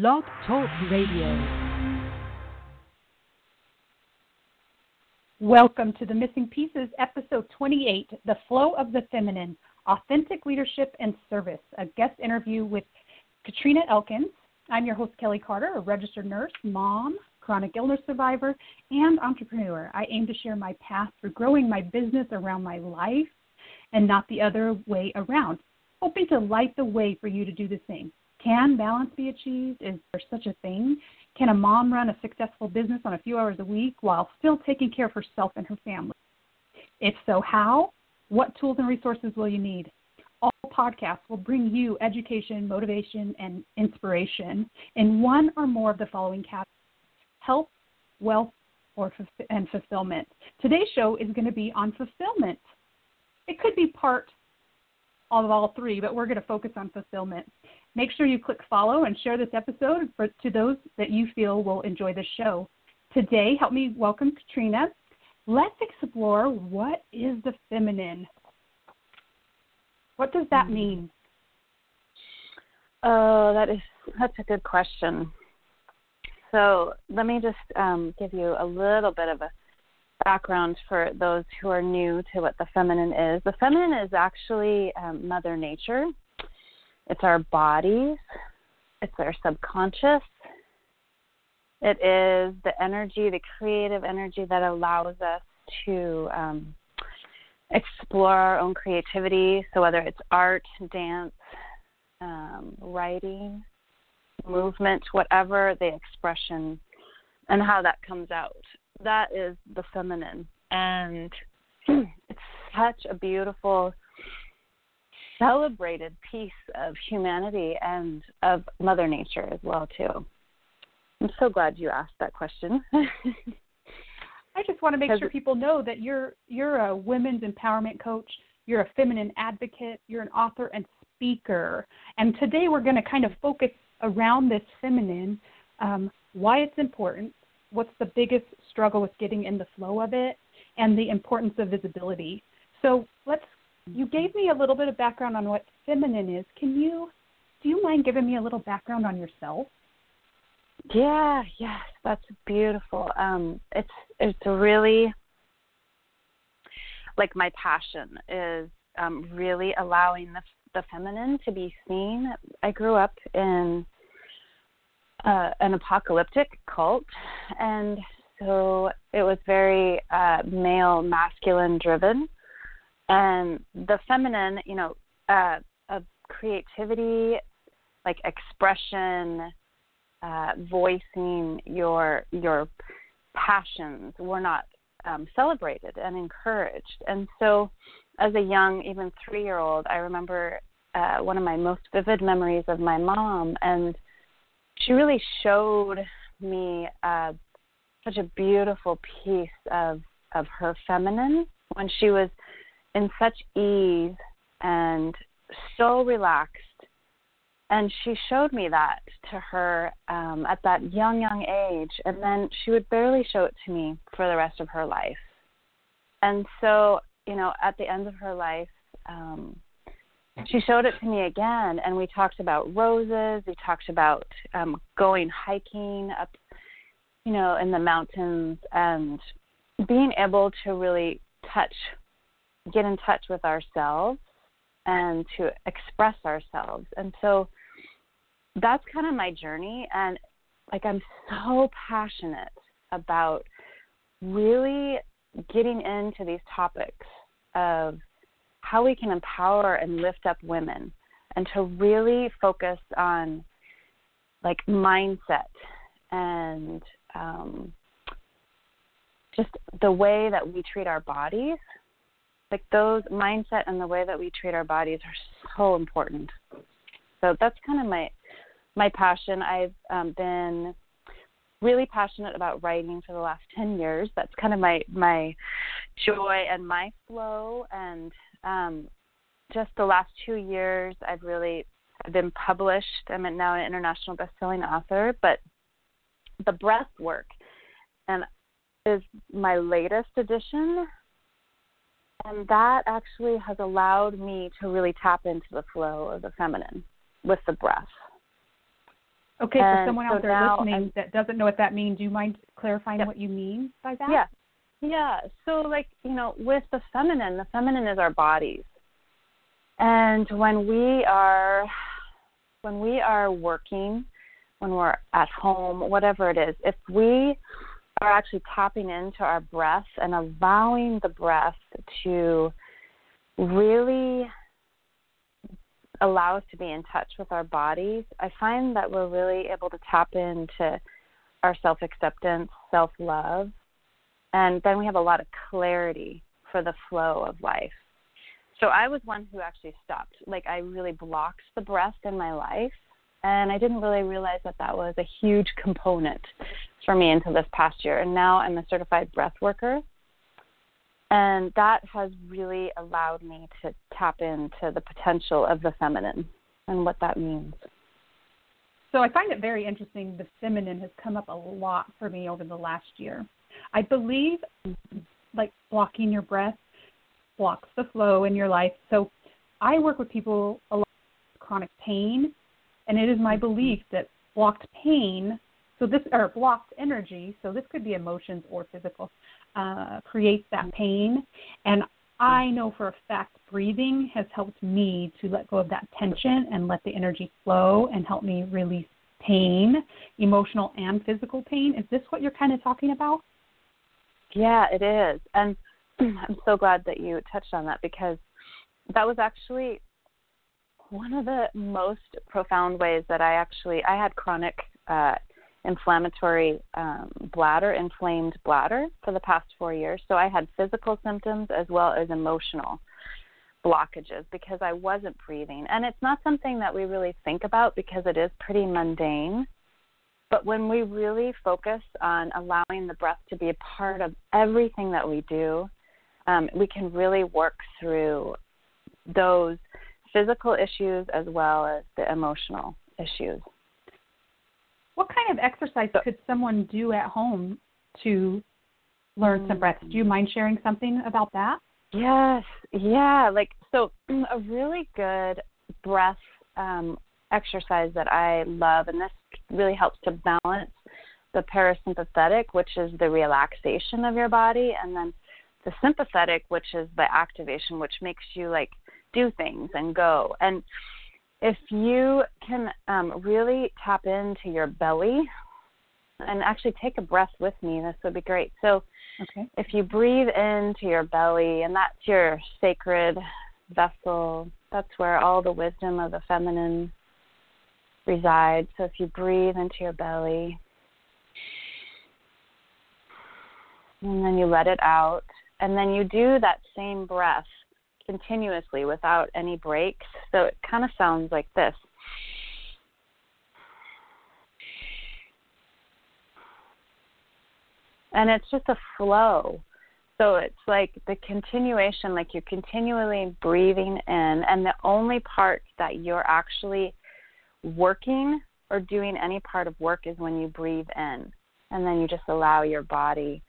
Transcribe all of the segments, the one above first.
Blog Talk Radio. Welcome to the Missing Pieces, episode 28 The Flow of the Feminine Authentic Leadership and Service, a guest interview with Katrina Elkins. I'm your host, Kelly Carter, a registered nurse, mom, chronic illness survivor, and entrepreneur. I aim to share my path through growing my business around my life and not the other way around, hoping to light the way for you to do the same. Can balance be achieved? Is there such a thing? Can a mom run a successful business on a few hours a week while still taking care of herself and her family? If so, how? What tools and resources will you need? All podcasts will bring you education, motivation, and inspiration in one or more of the following categories health, wealth, or and fulfillment. Today's show is going to be on fulfillment. It could be part of all three, but we're going to focus on fulfillment. Make sure you click follow and share this episode for, to those that you feel will enjoy the show. Today, help me welcome Katrina. Let's explore what is the feminine. What does that hmm. mean? Oh, that is that's a good question. So let me just um, give you a little bit of a background for those who are new to what the feminine is. The feminine is actually um, Mother Nature. It's our bodies, it's our subconscious. It is the energy, the creative energy that allows us to um, explore our own creativity. So, whether it's art, dance, um, writing, movement, whatever the expression and how that comes out, that is the feminine. And it's such a beautiful celebrated piece of humanity and of Mother Nature as well too. I'm so glad you asked that question. I just want to make sure people know that you're you're a women's empowerment coach, you're a feminine advocate, you're an author and speaker. And today we're going to kind of focus around this feminine, um, why it's important, what's the biggest struggle with getting in the flow of it, and the importance of visibility. So let's you gave me a little bit of background on what feminine is. Can you do you mind giving me a little background on yourself? Yeah, yes, that's beautiful. Um, it's it's really like my passion is um, really allowing the the feminine to be seen. I grew up in uh, an apocalyptic cult, and so it was very uh, male masculine driven and the feminine, you know, uh, of creativity, like expression, uh, voicing your your passions were not um, celebrated and encouraged. And so, as a young, even three year old, I remember uh, one of my most vivid memories of my mom, and she really showed me uh, such a beautiful piece of of her feminine when she was in such ease and so relaxed. And she showed me that to her um, at that young, young age. And then she would barely show it to me for the rest of her life. And so, you know, at the end of her life, um, she showed it to me again. And we talked about roses. We talked about um, going hiking up, you know, in the mountains and being able to really touch get in touch with ourselves and to express ourselves. And so that's kind of my journey. And like, I'm so passionate about really getting into these topics of how we can empower and lift up women and to really focus on like mindset and um, just the way that we treat our bodies like those mindset and the way that we treat our bodies are so important. So that's kind of my my passion. I've um, been really passionate about writing for the last 10 years. That's kind of my my joy and my flow and um, just the last 2 years I've really I've been published. I'm now an international best-selling author, but the breath work and is my latest edition and that actually has allowed me to really tap into the flow of the feminine with the breath. Okay, and for someone out so there listening I'm- that doesn't know what that means, do you mind clarifying what you mean by that? Yeah. Yeah. So like, you know, with the feminine, the feminine is our bodies. And when we are when we are working, when we're at home, whatever it is, if we are actually tapping into our breath and allowing the breath to really allow us to be in touch with our bodies, I find that we're really able to tap into our self acceptance, self love, and then we have a lot of clarity for the flow of life. So I was one who actually stopped. Like I really blocked the breath in my life, and I didn't really realize that that was a huge component for me until this past year. And now I'm a certified breath worker, and that has really allowed me to tap into the potential of the feminine and what that means. So I find it very interesting. The feminine has come up a lot for me over the last year. I believe, like blocking your breath blocks the flow in your life. So I work with people a lot with chronic pain, and it is my mm-hmm. belief that blocked pain, so this or blocked energy, so this could be emotions or physical, uh, creates that mm-hmm. pain. And I mm-hmm. know for a fact breathing has helped me to let go of that tension and let the energy flow and help me release pain, emotional and physical pain. Is this what you're kind of talking about? Yeah, it is. And I'm so glad that you touched on that because that was actually one of the most profound ways that I actually I had chronic uh inflammatory um, bladder, inflamed bladder for the past four years. So I had physical symptoms as well as emotional blockages because I wasn't breathing. And it's not something that we really think about because it is pretty mundane. But when we really focus on allowing the breath to be a part of everything that we do, um, we can really work through those physical issues as well as the emotional issues. What kind of exercise could someone do at home to learn some breaths? Do you mind sharing something about that? Yes, yeah. Like so, a really good breath um, exercise that I love, and this really helps to balance the parasympathetic, which is the relaxation of your body, and then the sympathetic, which is the activation, which makes you like do things and go. And if you can um, really tap into your belly and actually take a breath with me, this would be great. So, okay. if you breathe into your belly, and that's your sacred vessel, that's where all the wisdom of the feminine resides. So, if you breathe into your belly, and then you let it out, and then you do that same breath continuously without any breaks. So it kind of sounds like this. And it's just a flow. So it's like the continuation, like you're continually breathing in, and the only part that you're actually working or doing any part of work is when you breathe in. And then you just allow your body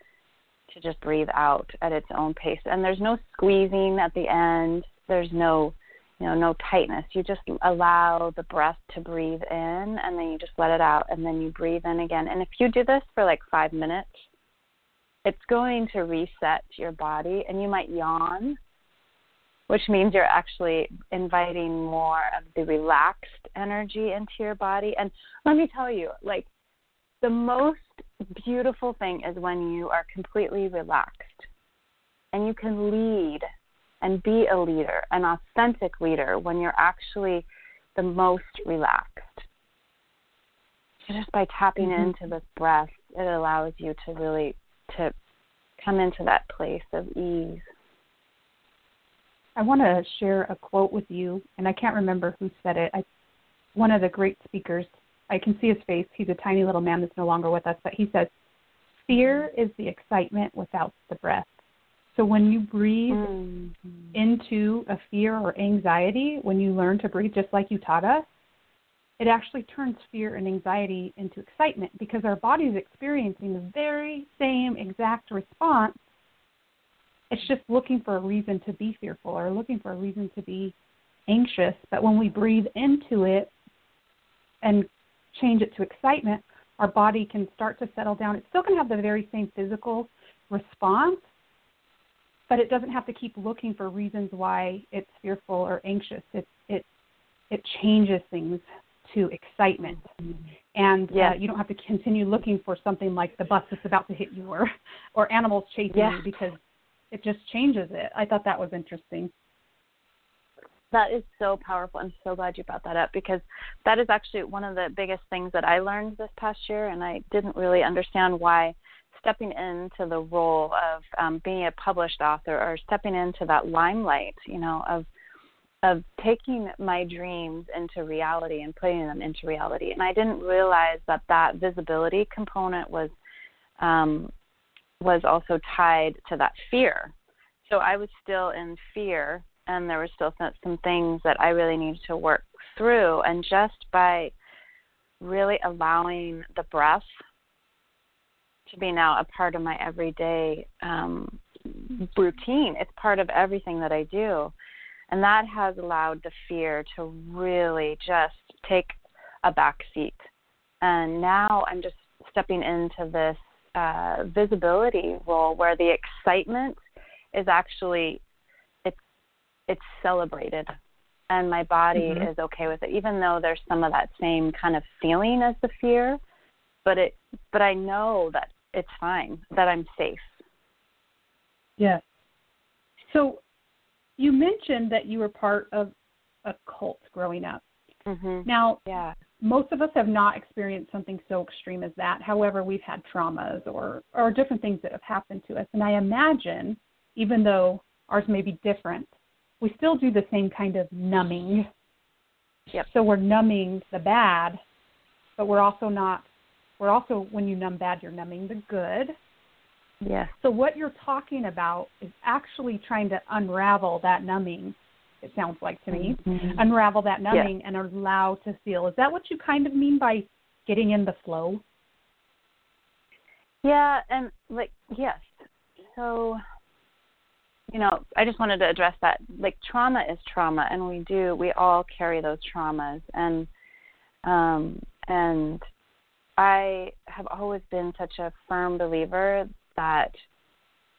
to just breathe out at its own pace. And there's no squeezing at the end. There's no, you know, no tightness. You just allow the breath to breathe in and then you just let it out and then you breathe in again. And if you do this for like 5 minutes, it's going to reset your body and you might yawn, which means you're actually inviting more of the relaxed energy into your body. And let me tell you, like the most beautiful thing is when you are completely relaxed and you can lead and be a leader, an authentic leader, when you're actually the most relaxed. So just by tapping mm-hmm. into this breath, it allows you to really to come into that place of ease. I want to share a quote with you, and I can't remember who said it. I, one of the great speakers I can see his face. He's a tiny little man that's no longer with us, but he says, Fear is the excitement without the breath. So when you breathe mm-hmm. into a fear or anxiety, when you learn to breathe just like you taught us, it actually turns fear and anxiety into excitement because our body is experiencing the very same exact response. It's just looking for a reason to be fearful or looking for a reason to be anxious. But when we breathe into it and change it to excitement, our body can start to settle down. It's still going to have the very same physical response, but it doesn't have to keep looking for reasons why it's fearful or anxious. It it it changes things to excitement, and yes. uh, you don't have to continue looking for something like the bus that's about to hit you or or animals chasing yeah. you because it just changes it. I thought that was interesting. That is so powerful. I'm so glad you brought that up because that is actually one of the biggest things that I learned this past year, and I didn't really understand why stepping into the role of um, being a published author or stepping into that limelight, you know, of of taking my dreams into reality and putting them into reality. And I didn't realize that that visibility component was um, was also tied to that fear. So I was still in fear, and there were still some, some things that I really needed to work through. And just by really allowing the breath to be now a part of my everyday um, routine, it's part of everything that I do. And that has allowed the fear to really just take a back seat. And now I'm just stepping into this uh, visibility role where the excitement is actually it's celebrated and my body mm-hmm. is okay with it even though there's some of that same kind of feeling as the fear but it but I know that it's fine that I'm safe. Yes. So you mentioned that you were part of a cult growing up. Mm-hmm. Now, yeah most of us have not experienced something so extreme as that. However, we've had traumas or or different things that have happened to us. And I imagine, even though ours may be different, we still do the same kind of numbing. Yep. So we're numbing the bad, but we're also not. We're also when you numb bad, you're numbing the good. Yes. So what you're talking about is actually trying to unravel that numbing it sounds like to me, mm-hmm. unravel that numbing and allow to feel. Is that what you kind of mean by getting in the flow? Yeah, and like yes. So you know, I just wanted to address that. Like trauma is trauma and we do we all carry those traumas. And um and I have always been such a firm believer that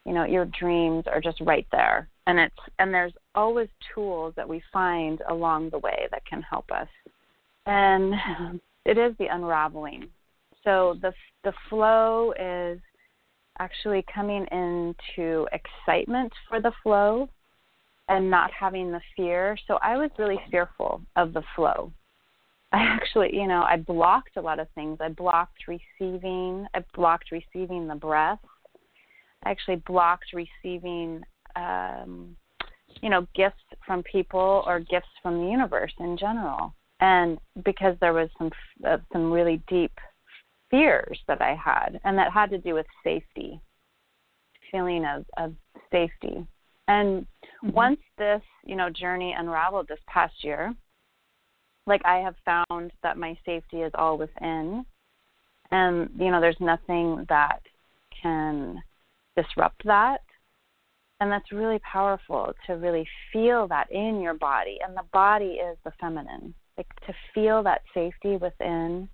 you know your dreams are just right there. And it's and there's always tools that we find along the way that can help us. And it is the unraveling. So the the flow is actually coming into excitement for the flow and not having the fear. So i was really fearful of the flow. I actually you know i blocked a lot of things. I blocked receiving i blocked receiving the breath. I actually blocked receiving um, you know gifts from people or gifts from the universe in general. And because there was some uh, some really deep fears that I had and that had to do with safety feeling of of safety. And mm-hmm. once this you know journey unraveled this past year like I have found that my safety is all within and you know there's nothing that can disrupt that. And that's really powerful to really feel that in your body. And the body is the feminine like to feel that safety within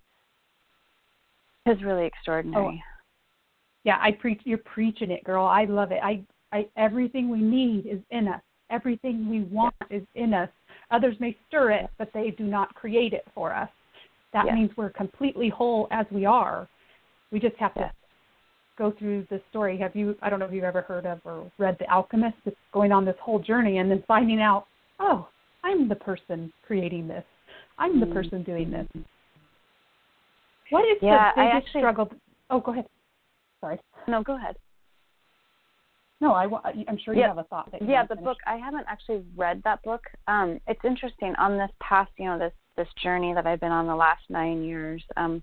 is really extraordinary oh. yeah i preach you're preaching it girl i love it i i everything we need is in us everything we want is in us others may stir it but they do not create it for us that means we're completely whole as we are we just have to go through the story. Have you? I don't know if you've ever heard of or read The Alchemist. It's going on this whole journey and then finding out, oh, I'm the person creating this. I'm the mm-hmm. person doing this. What is yeah, the biggest actually, struggle? Oh, go ahead. Sorry. No, go ahead. No, I, I'm sure you yeah, have a thought. That yeah, the finish. book. I haven't actually read that book. Um, it's interesting on this past, you know, this this journey that I've been on the last nine years. Um,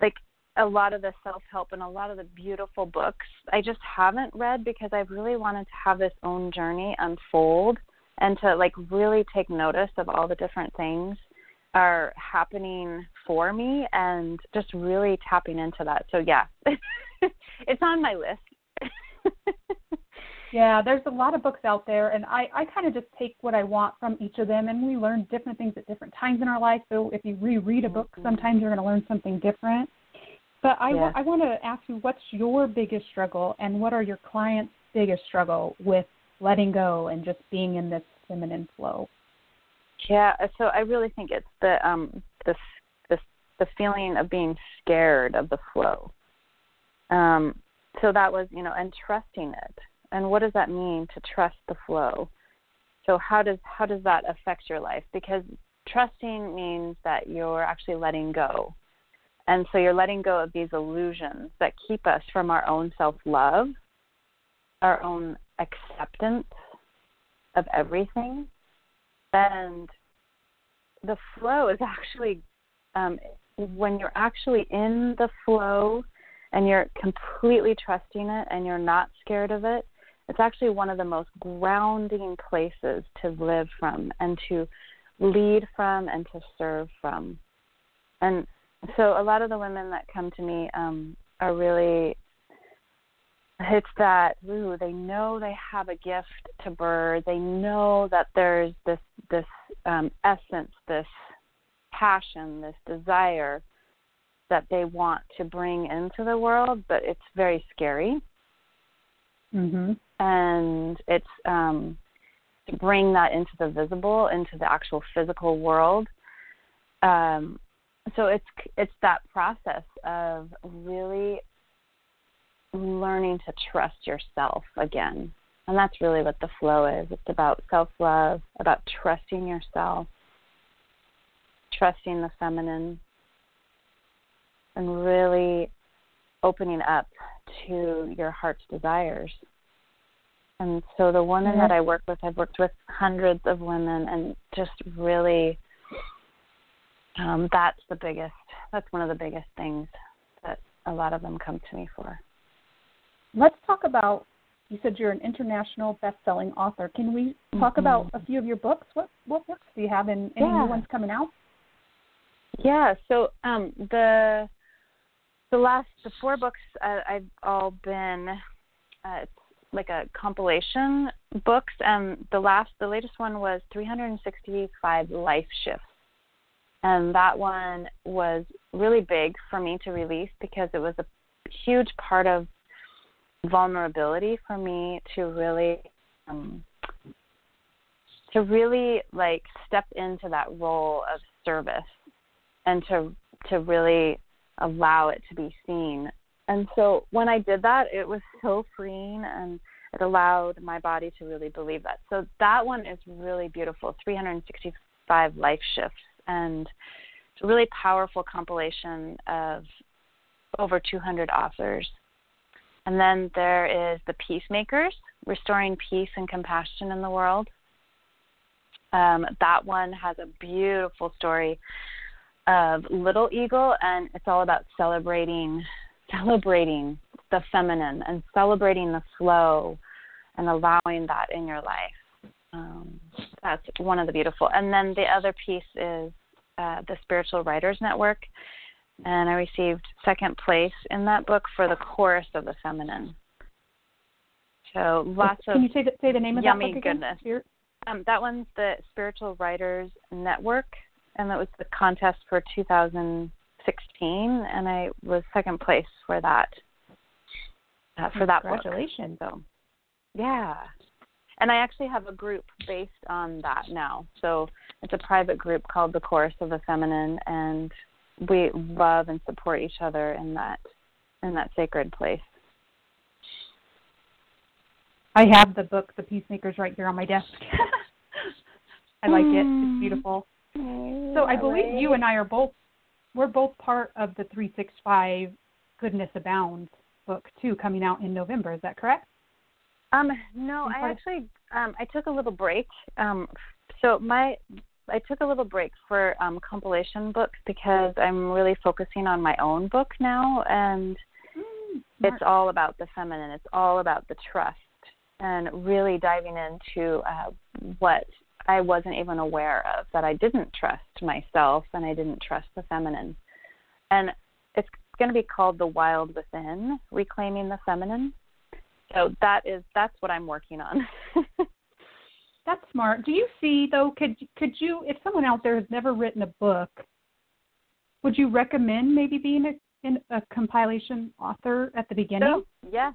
like a lot of the self help and a lot of the beautiful books I just haven't read because I've really wanted to have this own journey unfold and to like really take notice of all the different things are happening for me and just really tapping into that. So yeah. it's on my list. Yeah, there's a lot of books out there, and I, I kind of just take what I want from each of them, and we learn different things at different times in our life. So if you reread a book, Mm-hmm. sometimes you're going to learn something different. But I, Yeah. I want to ask you, what's your biggest struggle, and what are your clients' biggest struggle with letting go and just being in this feminine flow? Yeah, so I really think it's the um the the feeling of being scared of the flow. Um so that was, you know, and trusting it. And what does that mean to trust the flow? So how does how does that affect your life? Because trusting means that you're actually letting go. And so you're letting go of these illusions that keep us from our own self-love, our own acceptance of everything and the flow is actually um, when you're actually in the flow and you're completely trusting it and you're not scared of it it's actually one of the most grounding places to live from and to lead from and to serve from. And so a lot of the women that come to me um, are really it's that ooh they know they have a gift to birth. They know that there's this this um, essence this passion this desire that they want to bring into the world but it's very scary Mm-hmm. and it's um, to bring that into the visible into the actual physical world um, so it's it's that process of really learning to trust yourself again. And that's really what the flow is. It's about self love, about trusting yourself, trusting the feminine, and really opening up to your heart's desires. And so the women that I work with, I've worked with hundreds of women and just really um, that's the biggest that's one of the biggest things that a lot of them come to me for. Let's talk about. You said you're an international best-selling author. Can we talk Mhm. about a few of your books? What what books do you have, and any Yeah. new ones coming out? Yeah, so um, the the last the four books uh, I've all been uh, like a compilation books, and the last the latest one was 365 life shifts, and that one was really big for me to release because it was a huge part of vulnerability for me to really um, to really like step into that role of service and to to really allow it to be seen. And so when I did that, it was so freeing and it allowed my body to really believe that. So that one is really beautiful, 365 life shifts and it's a really powerful compilation of over 200 authors. And then there is The Peacemakers, Restoring Peace and Compassion in the World. Um, that one has a beautiful story of Little Eagle, and it's all about celebrating celebrating the feminine and celebrating the flow and allowing that in your life. Um, that's one of the beautiful. And then the other piece is uh, the Spiritual Writers Network, and I received second place in that book for the chorus of the feminine. So lots Can of you say the, say the name of yummy that book again? goodness. Um, that one's the Spiritual Writers Network, and that was the contest for 2016, and I was second place for that. Uh, for that book. Congratulations. So, yeah. And I actually have a group based on that now. So it's a private group called the Chorus of the Feminine, and we love and support each other in that in that sacred place. I have the book, The Peacemakers, right here on my desk. I like it. It's beautiful. So I believe you and I are both we're both part of the 365 Goodness Abound book too, coming out in November. Is that correct? Um, no, I actually um I took a little break. Um so my I took a little break for um compilation books because I'm really focusing on my own book now and it's all about the feminine. It's all about the trust and really diving into uh what I wasn't even aware of that I didn't trust myself and I didn't trust the feminine. And it's going to be called The Wild Within, Reclaiming the Feminine. so that is that's what I'm working on. that's smart. Do you see though? Could could you, if someone out there has never written a book, would you recommend maybe being a, in a compilation author at the beginning? So, yes,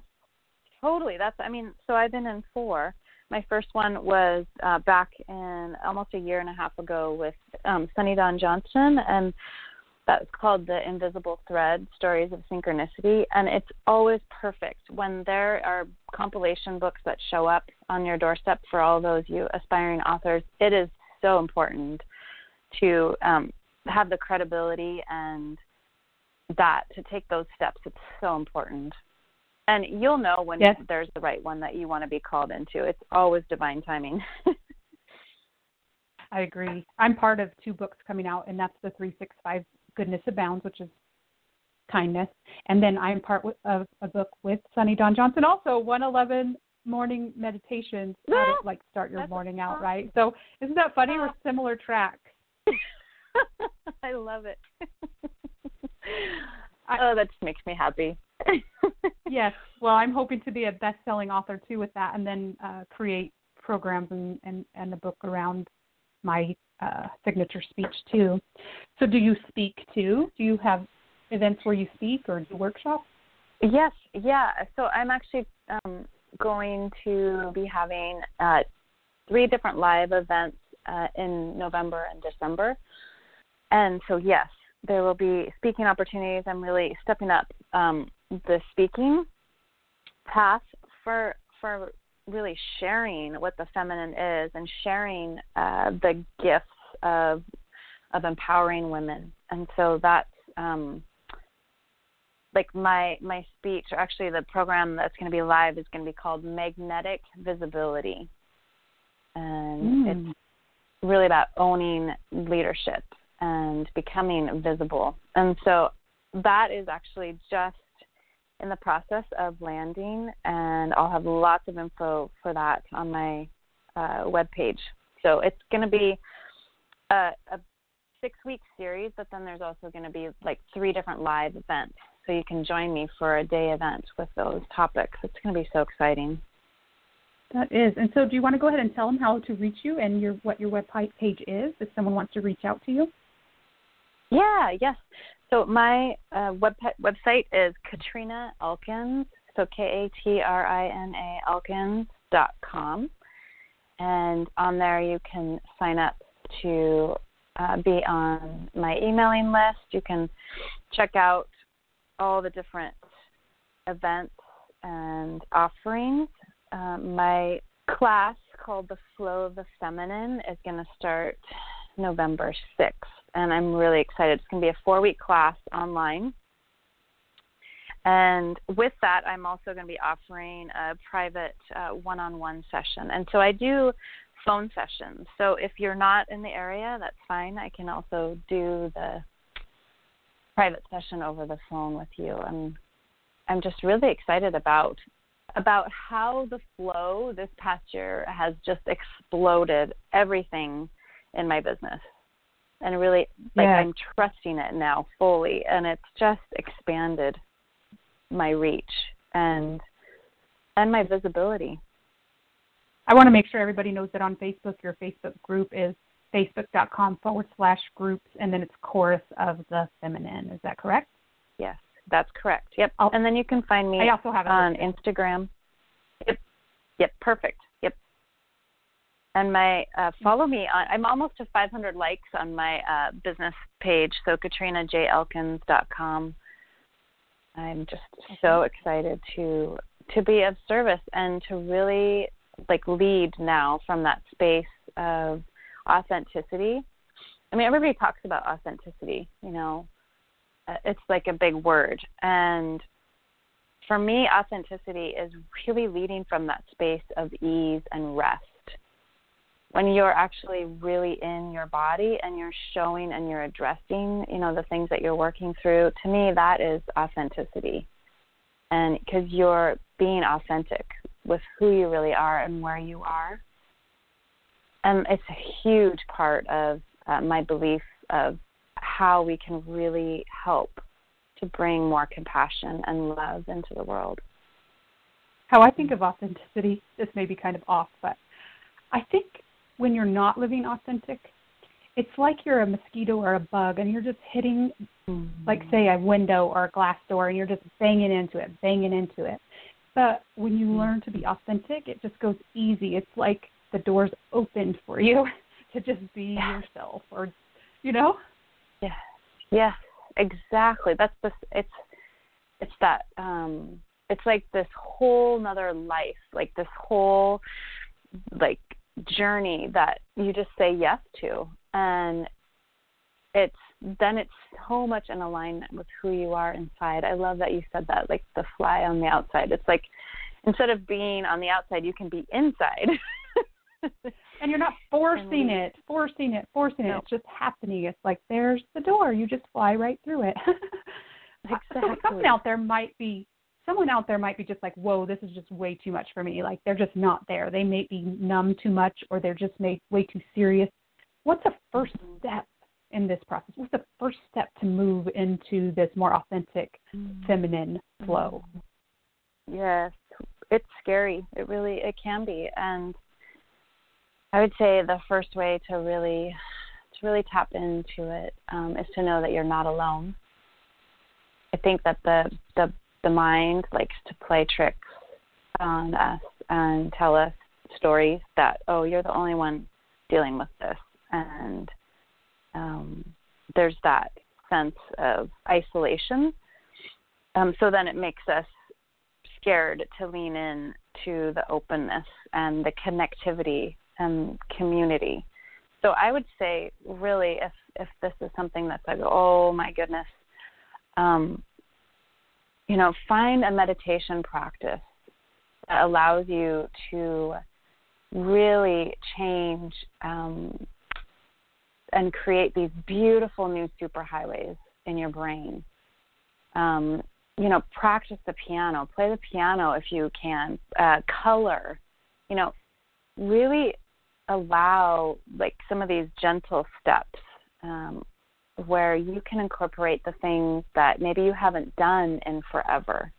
totally. That's. I mean, so I've been in four. My first one was uh, back in almost a year and a half ago with um, Sunny Dawn Johnson, and that's called the Invisible Thread: Stories of Synchronicity, and it's always perfect when there are compilation books that show up on your doorstep for all those you aspiring authors. It is so important to um, have the credibility and that to take those steps. It's so important. And you'll know when yes. there's the right one that you want to be called into. It's always divine timing. I agree. I'm part of two books coming out, and that's the 365 Goodness Abounds, which is kindness. And then I'm part of a book with Sunny Dawn Johnson, also 111 morning meditations, how to like start your morning out, right? So isn't that funny? We're similar tracks. I love it. oh, that just makes me happy. Yes. Well, I'm hoping to be a best-selling author too with that, and then uh, create programs and, and and a book around my uh, signature speech too. So, do you speak too? Do you have events where you speak or do workshops? Yes. Yeah. So I'm actually um, going to be having uh, three different live events uh, in November and December. And so, yes, there will be speaking opportunities. I'm really stepping up um, the speaking path for for really sharing what the feminine is and sharing uh, the gifts of of empowering women. And so that's um, like my my speech. Or actually, the program that's going to be live is going to be called Magnetic Visibility, and mm. it's really about owning leadership and becoming visible. And so that is actually just in the process of landing, and I'll have lots of info for that on my uh, webpage. So it's going to be a, a six week series, but then there's also going to be like three different live events. So you can join me for a day event with those topics. It's going to be so exciting. That is. And so do you want to go ahead and tell them how to reach you and your what your web page is if someone wants to reach out to you? Yeah, yes. So my uh, web website is Katrina Elkins, so K A T R I N A Elkins dot com, and on there you can sign up to uh, be on my emailing list. You can check out all the different events and offerings. Um, my class called The Flow of the Feminine is going to start November 6th and I'm really excited. It's going to be a four week class online. And with that, I'm also going to be offering a private one on one session. And so I do phone sessions. So if you're not in the area, that's fine. I can also do the private session over the phone with you. I'm I'm just really excited about about how the flow this past year has just exploded everything in my business and really like yeah. I'm trusting it now fully and it's just expanded my reach and and my visibility. I want to make sure everybody knows that on Facebook your Facebook group is facebook.com forward slash groups and then it's chorus of the feminine. Is that correct? Yes, that's correct. Yep. I'll, and then you can find me I also have on Instagram. Yep. Yep, perfect and my uh, follow me on i'm almost to 500 likes on my uh, business page so katrinajelkins.com i'm just so excited to to be of service and to really like lead now from that space of authenticity. I mean everybody talks about authenticity you know. Uh, it's like a big word. And for me authenticity is really leading from that space of ease and rest when you're actually really in your body and you're showing and you're addressing, you know, the things that you're working through, to me that is authenticity. And because you're being authentic with who you really are and where you are. And it's a huge part of uh, my belief of how we can really help to bring more compassion and love into the world. how I think of authenticity, this may be kind of off, but I think when you're not living authentic, it's like you're a mosquito or a bug and you're just hitting like say a window or a glass door and you're just banging into it, banging into it. But when you learn to be authentic, it just goes easy. It's like the door's opened for you to just be yeah. yourself or you know? Yeah. Yeah, exactly. That's the it's it's that um it's like this whole nother life, like this whole like journey that you just say yes to and it's then it's so much in alignment with who you are inside. I love that you said that, like the fly on the outside. It's like instead of being on the outside, you can be inside. and you're not forcing it, forcing it, forcing it. It's just happening. It's like there's the door. You just fly right through it. exactly. So someone out there might be someone out there might be just like, whoa, this is just way too much for me. Like they're just not there. They may be numb too much, or they're just made way too serious. What's the first step in this process? What's the first step to move into this more authentic, feminine flow? Yes, it's scary. It really it can be, and I would say the first way to really to really tap into it um, is to know that you're not alone. I think that the the the mind likes to play tricks on us and tell us stories that oh you're the only one dealing with this and um, there's that sense of isolation um, so then it makes us scared to lean in to the openness and the connectivity and community. So I would say, really, if if this is something that's like, oh my goodness, um, you know, find a meditation practice that allows you to really change um, and create these beautiful new superhighways in your brain. Um, you know, practice the piano, play the piano if you can, uh, color. You know, really allow like some of these gentle steps um, where you can incorporate the things that maybe you haven't done in forever.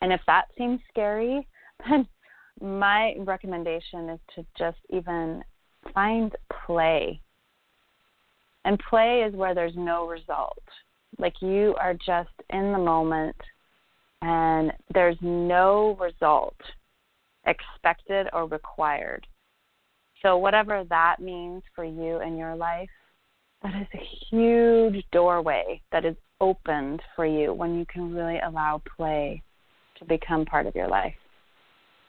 And if that seems scary, then my recommendation is to just even find play. And play is where there's no result. Like you are just in the moment and there's no result expected or required. So, whatever that means for you in your life, that is a huge doorway that is opened for you when you can really allow play to become part of your life.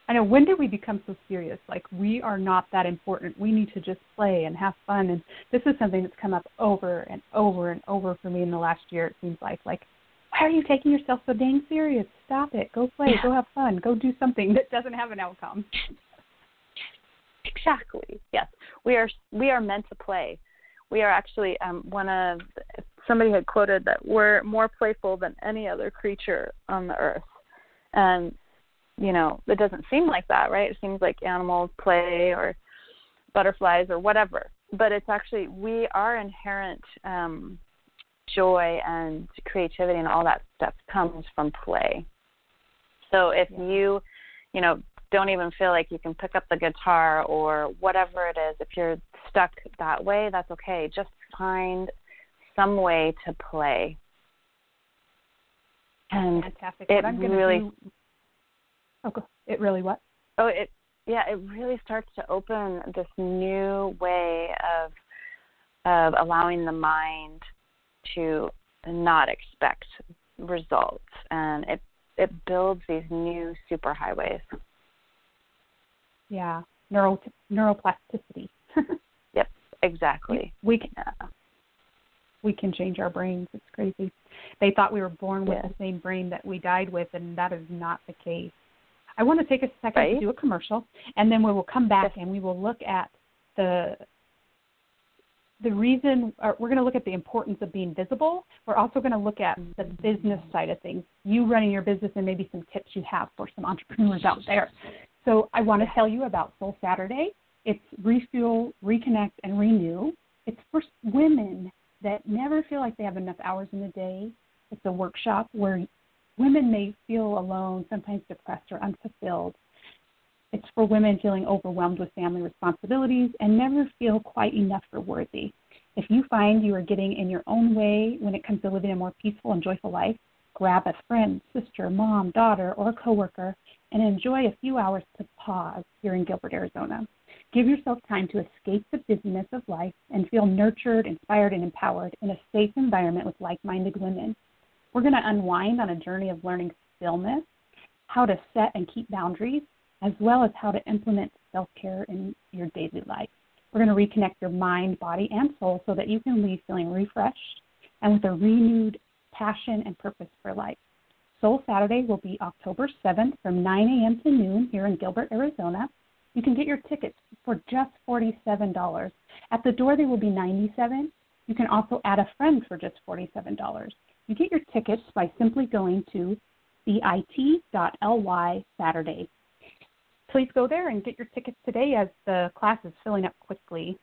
I know when did we become so serious? Like we are not that important. We need to just play and have fun. And this is something that's come up over and over and over for me in the last year. It seems like like why are you taking yourself so dang serious? Stop it. Go play. Go have fun. Go do something that doesn't have an outcome. Exactly. Yes, we are. We are meant to play. We are actually um, one of somebody had quoted that we're more playful than any other creature on the earth, and you know it doesn't seem like that, right? It seems like animals play or butterflies or whatever, but it's actually we are inherent um, joy and creativity and all that stuff comes from play. So if you, you know, don't even feel like you can pick up the guitar or whatever it is, if you're stuck that way, that's okay. Just find some way to play. And Fantastic. It really. Do... Oh, it really what? Oh, it yeah, it really starts to open this new way of of allowing the mind to not expect results, and it it builds these new superhighways. Yeah, neuro neuroplasticity. exactly. We can yeah. we can change our brains. It's crazy. They thought we were born with the same brain that we died with, and that is not the case. I want to take a second right. to do a commercial, and then we will come back yes. and we will look at the the reason we're going to look at the importance of being visible. We're also going to look at the business side of things, you running your business, and maybe some tips you have for some entrepreneurs out there. So I want to tell you about Soul Saturday. It's refuel, reconnect, and renew. It's for women that never feel like they have enough hours in the day. It's a workshop where women may feel alone, sometimes depressed or unfulfilled. It's for women feeling overwhelmed with family responsibilities and never feel quite enough or worthy. If you find you are getting in your own way when it comes to living a more peaceful and joyful life, grab a friend, sister, mom, daughter, or coworker and enjoy a few hours to pause here in Gilbert, Arizona. Give yourself time to escape the busyness of life and feel nurtured, inspired, and empowered in a safe environment with like minded women. We're going to unwind on a journey of learning stillness, how to set and keep boundaries, as well as how to implement self care in your daily life. We're going to reconnect your mind, body, and soul so that you can leave feeling refreshed and with a renewed passion and purpose for life. Soul Saturday will be October 7th from 9 a.m. to noon here in Gilbert, Arizona. You can get your tickets for just $47. At the door, they will be 97 You can also add a friend for just $47. You get your tickets by simply going to bit.ly Saturday. Please go there and get your tickets today as the class is filling up quickly.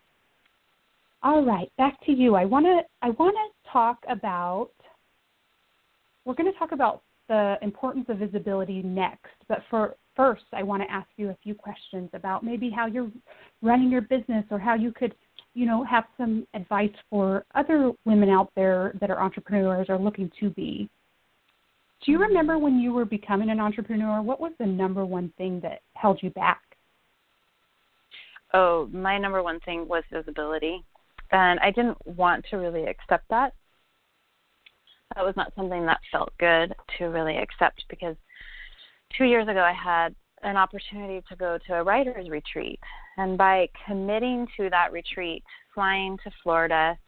All right, back to you. I want to I want to talk about we're going to talk about the importance of visibility next, but for first I want to ask you a few questions about maybe how you're running your business or how you could, you know, have some advice for other women out there that are entrepreneurs or looking to be. Do you remember when you were becoming an entrepreneur? What was the number one thing that held you back? Oh, my number one thing was visibility. And I didn't want to really accept that that was not something that felt good to really accept because two years ago I had an opportunity to go to a writer's retreat. And by committing to that retreat, flying to Florida,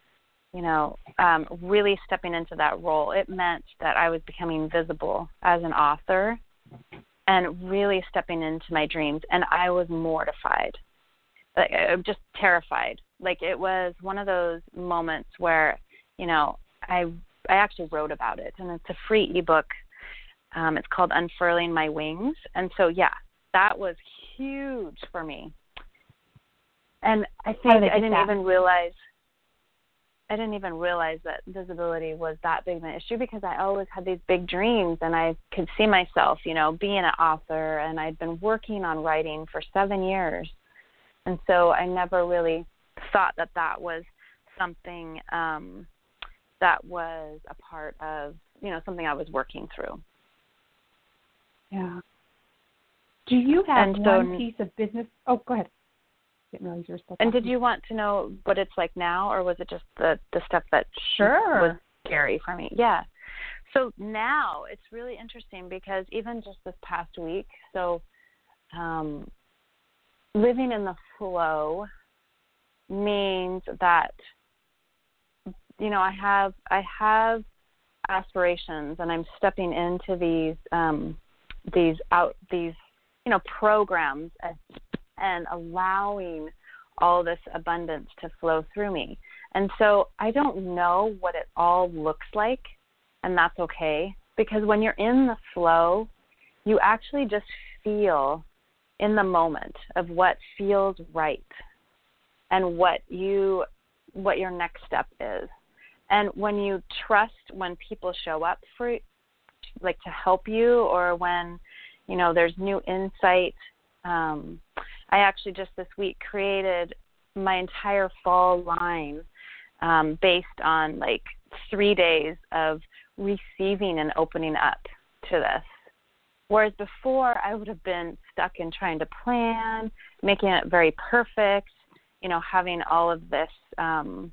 you know, um, really stepping into that role, it meant that I was becoming visible as an author and really stepping into my dreams. And I was mortified, like, I'm just terrified. Like it was one of those moments where, you know, I I actually wrote about it, and it's a free ebook. Um, it's called Unfurling My Wings, and so yeah, that was huge for me. And I think I didn't that? even realize I didn't even realize that visibility was that big of an issue because I always had these big dreams and I could see myself, you know, being an author and I'd been working on writing for 7 years. And so I never really thought that that was something um that was a part of you know something I was working through. Yeah. Do you have and one so, piece of business? Oh, go ahead. Didn't you. And did you want to know what it's like now, or was it just the the stuff that sure was scary for me? Yeah. So now it's really interesting because even just this past week, so um, living in the flow means that you know, I have I have aspirations, and I'm stepping into these um, these out these you know programs and, allowing all this abundance to flow through me. And so I don't know what it all looks like, and that's okay because when you're in the flow, you actually just feel in the moment of what feels right and what you what your next step is and when you trust when people show up for like to help you or when you know there's new insight. Um, i actually just this week created my entire fall line um, based on like three days of receiving and opening up to this. Whereas before i would have been stuck in trying to plan making it very perfect you know having all of this um,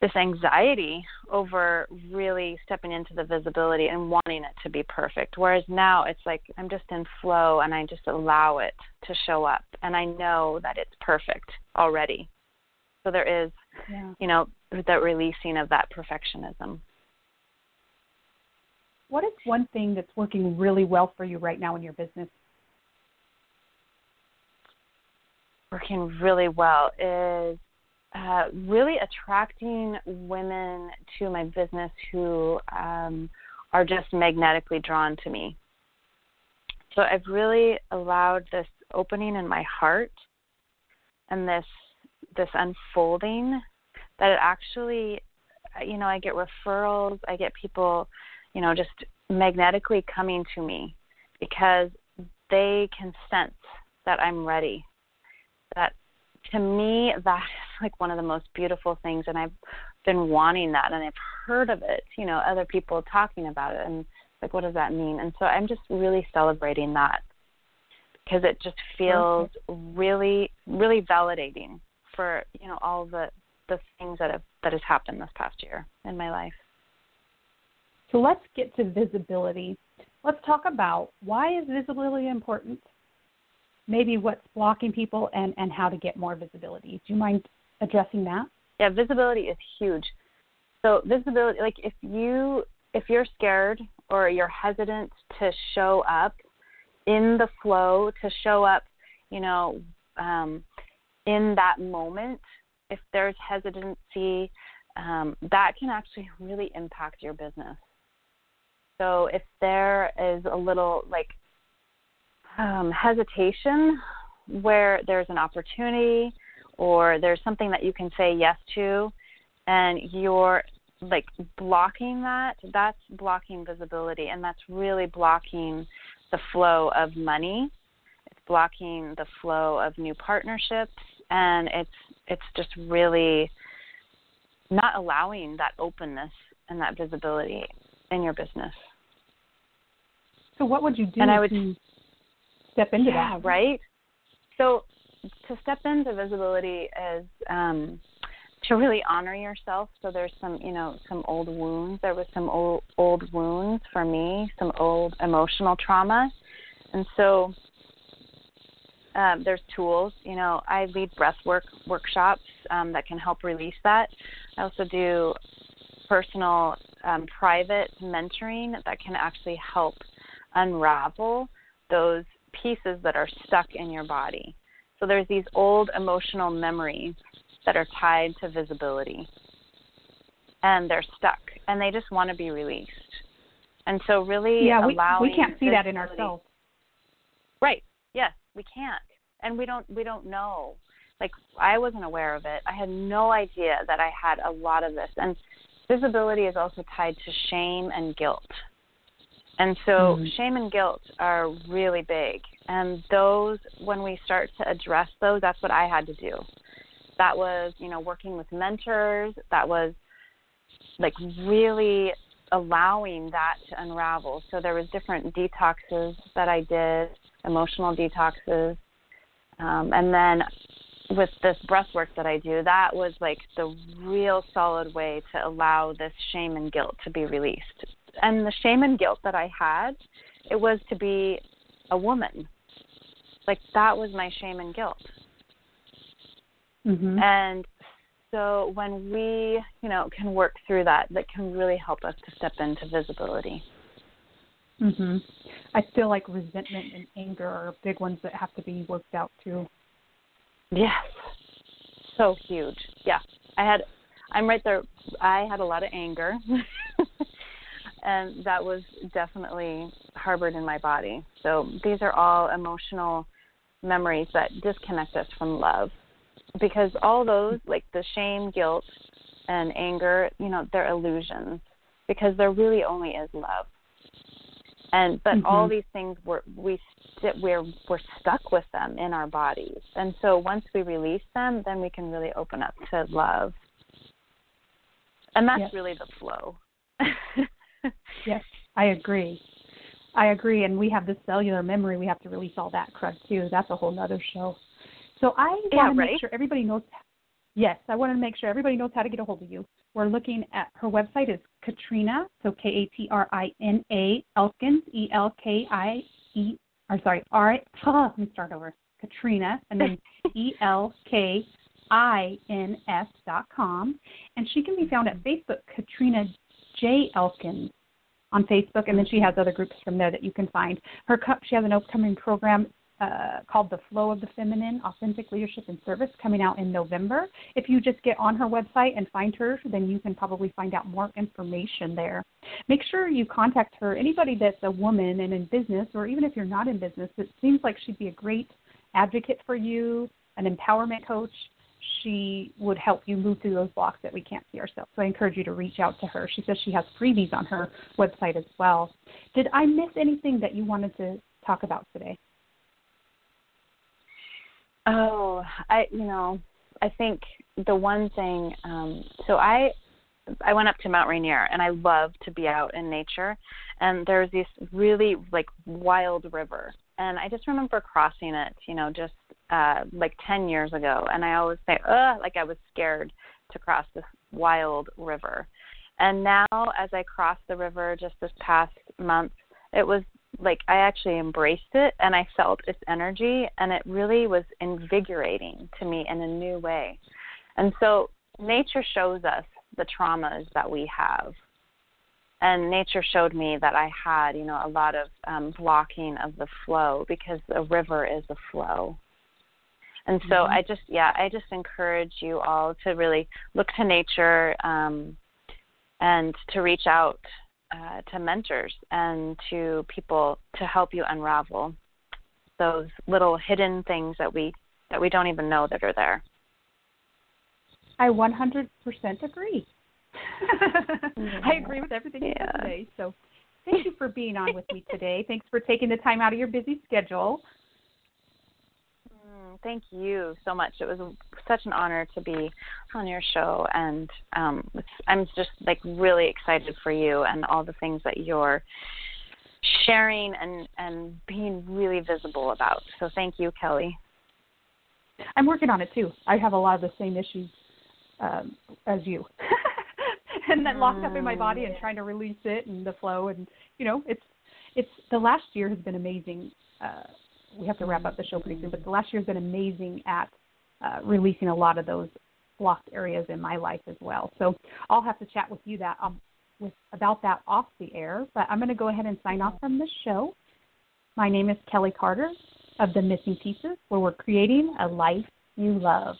this anxiety over really stepping into the visibility and wanting it to be perfect. Whereas now it's like I'm just in flow and I just allow it to show up and I know that it's perfect already. So there is, yeah. you know, that releasing of that perfectionism. What is one thing that's working really well for you right now in your business? Working really well is uh, really attracting women to my business who um, are just magnetically drawn to me. So I've really allowed this opening in my heart and this this unfolding that it actually you know I get referrals, I get people you know, just magnetically coming to me because they can sense that I'm ready. To me, that is like one of the most beautiful things, and I've been wanting that, and I've heard of it, you know, other people talking about it, and like, what does that mean? And so I'm just really celebrating that because it just feels really, really validating for you know all the the things that have that has happened this past year in my life. So let's get to visibility. Let's talk about why is visibility important? Maybe what's blocking people and, and how to get more visibility. Do you mind addressing that? Yeah, visibility is huge. So visibility like if you if you're scared or you're hesitant to show up in the flow, to show up, you know, um, in that moment, if there's hesitancy, um, that can actually really impact your business. So if there is a little like um, hesitation where there's an opportunity or there's something that you can say yes to, and you're like blocking that, that's blocking visibility, and that's really blocking the flow of money. It's blocking the flow of new partnerships, and it's it's just really not allowing that openness and that visibility in your business. So what would you do and I would, to step into yeah, that? right. So to step into visibility is um, to really honor yourself. So there's some, you know, some old wounds. There was some old old wounds for me, some old emotional trauma, and so um, there's tools. You know, I lead breathwork workshops um, that can help release that. I also do personal, um, private mentoring that can actually help unravel those pieces that are stuck in your body. So there's these old emotional memories that are tied to visibility, and they're stuck, and they just want to be released. And so, really yeah, we, allowing we can't see that in ourselves. Right. Yes, we can't, and we don't we don't know. Like I wasn't aware of it. I had no idea that I had a lot of this, and visibility is also tied to shame and guilt. And so mm-hmm. shame and guilt are really big. And those, when we start to address those, that's what I had to do. That was, you know, working with mentors. That was like really allowing that to unravel. So there was different detoxes that I did, emotional detoxes. Um, and then with this breath work that I do, that was like the real solid way to allow this shame and guilt to be released and the shame and guilt that I had, it was to be a woman. Like that was my shame and guilt. Mm-hmm. And so when we, you know, can work through that, that can really help us to step into visibility. Mhm. I feel like resentment and anger are big ones that have to be worked out too. Yes. So huge. Yeah. I had I'm right there. I had a lot of anger. and that was definitely harbored in my body. So these are all emotional memories that disconnect us from love because all those like the shame, guilt, and anger, you know, they're illusions because there really only is love. And but mm-hmm. all these things we're we we're we're stuck with them in our bodies. And so once we release them, then we can really open up to love. And that's yes. really the flow. yes, I agree. I agree, and we have the cellular memory. We have to release all that crud too. That's a whole nother show. So I yeah, want to right? make sure everybody knows. Yes, I want to make sure everybody knows how to get a hold of you. We're looking at her website is Katrina, so K A T R I N A Elkins E L K I E. Or sorry, R. Oh, let me start over. Katrina, and then E L K I N S dot com, and she can be found at Facebook, Katrina J Elkins on Facebook, and then she has other groups from there that you can find. Her she has an upcoming program uh, called The Flow of the Feminine Authentic Leadership and Service coming out in November. If you just get on her website and find her, then you can probably find out more information there. Make sure you contact her. Anybody that's a woman and in business, or even if you're not in business, it seems like she'd be a great advocate for you, an empowerment coach, she would help you move through those blocks that we can't see ourselves. So I encourage you to reach out to her. She says she has freebies on her website as well. Did I miss anything that you wanted to talk about today? Oh, I you know, I think the one thing um so I I went up to Mount Rainier and I love to be out in nature and there's this really like wild river and I just remember crossing it, you know, just uh like 10 years ago and I always say, "Ugh," like I was scared to cross this wild river. And now as I crossed the river just this past month, it was like I actually embraced it and I felt its energy and it really was invigorating to me in a new way. And so nature shows us the traumas that we have. And nature showed me that I had, you know, a lot of um, blocking of the flow because the river is a flow. And so mm-hmm. I just, yeah, I just encourage you all to really look to nature um, and to reach out uh, to mentors and to people to help you unravel those little hidden things that we that we don't even know that are there. I 100% agree. I agree with everything you said today. So, thank you for being on with me today. Thanks for taking the time out of your busy schedule thank you so much. It was such an honor to be on your show, and um, I'm just like really excited for you and all the things that you're sharing and and being really visible about. So thank you, Kelly. I'm working on it too. I have a lot of the same issues um, as you. and that locked up in my body and mm. trying to release it and the flow and you know it's it's the last year has been amazing uh we have to wrap up the show pretty soon, but the last year has been amazing at uh, releasing a lot of those blocked areas in my life as well. So I'll have to chat with you that um, with about that off the air. But I'm going to go ahead and sign off from the show. My name is Kelly Carter of the Missing Pieces, where we're creating a life you love.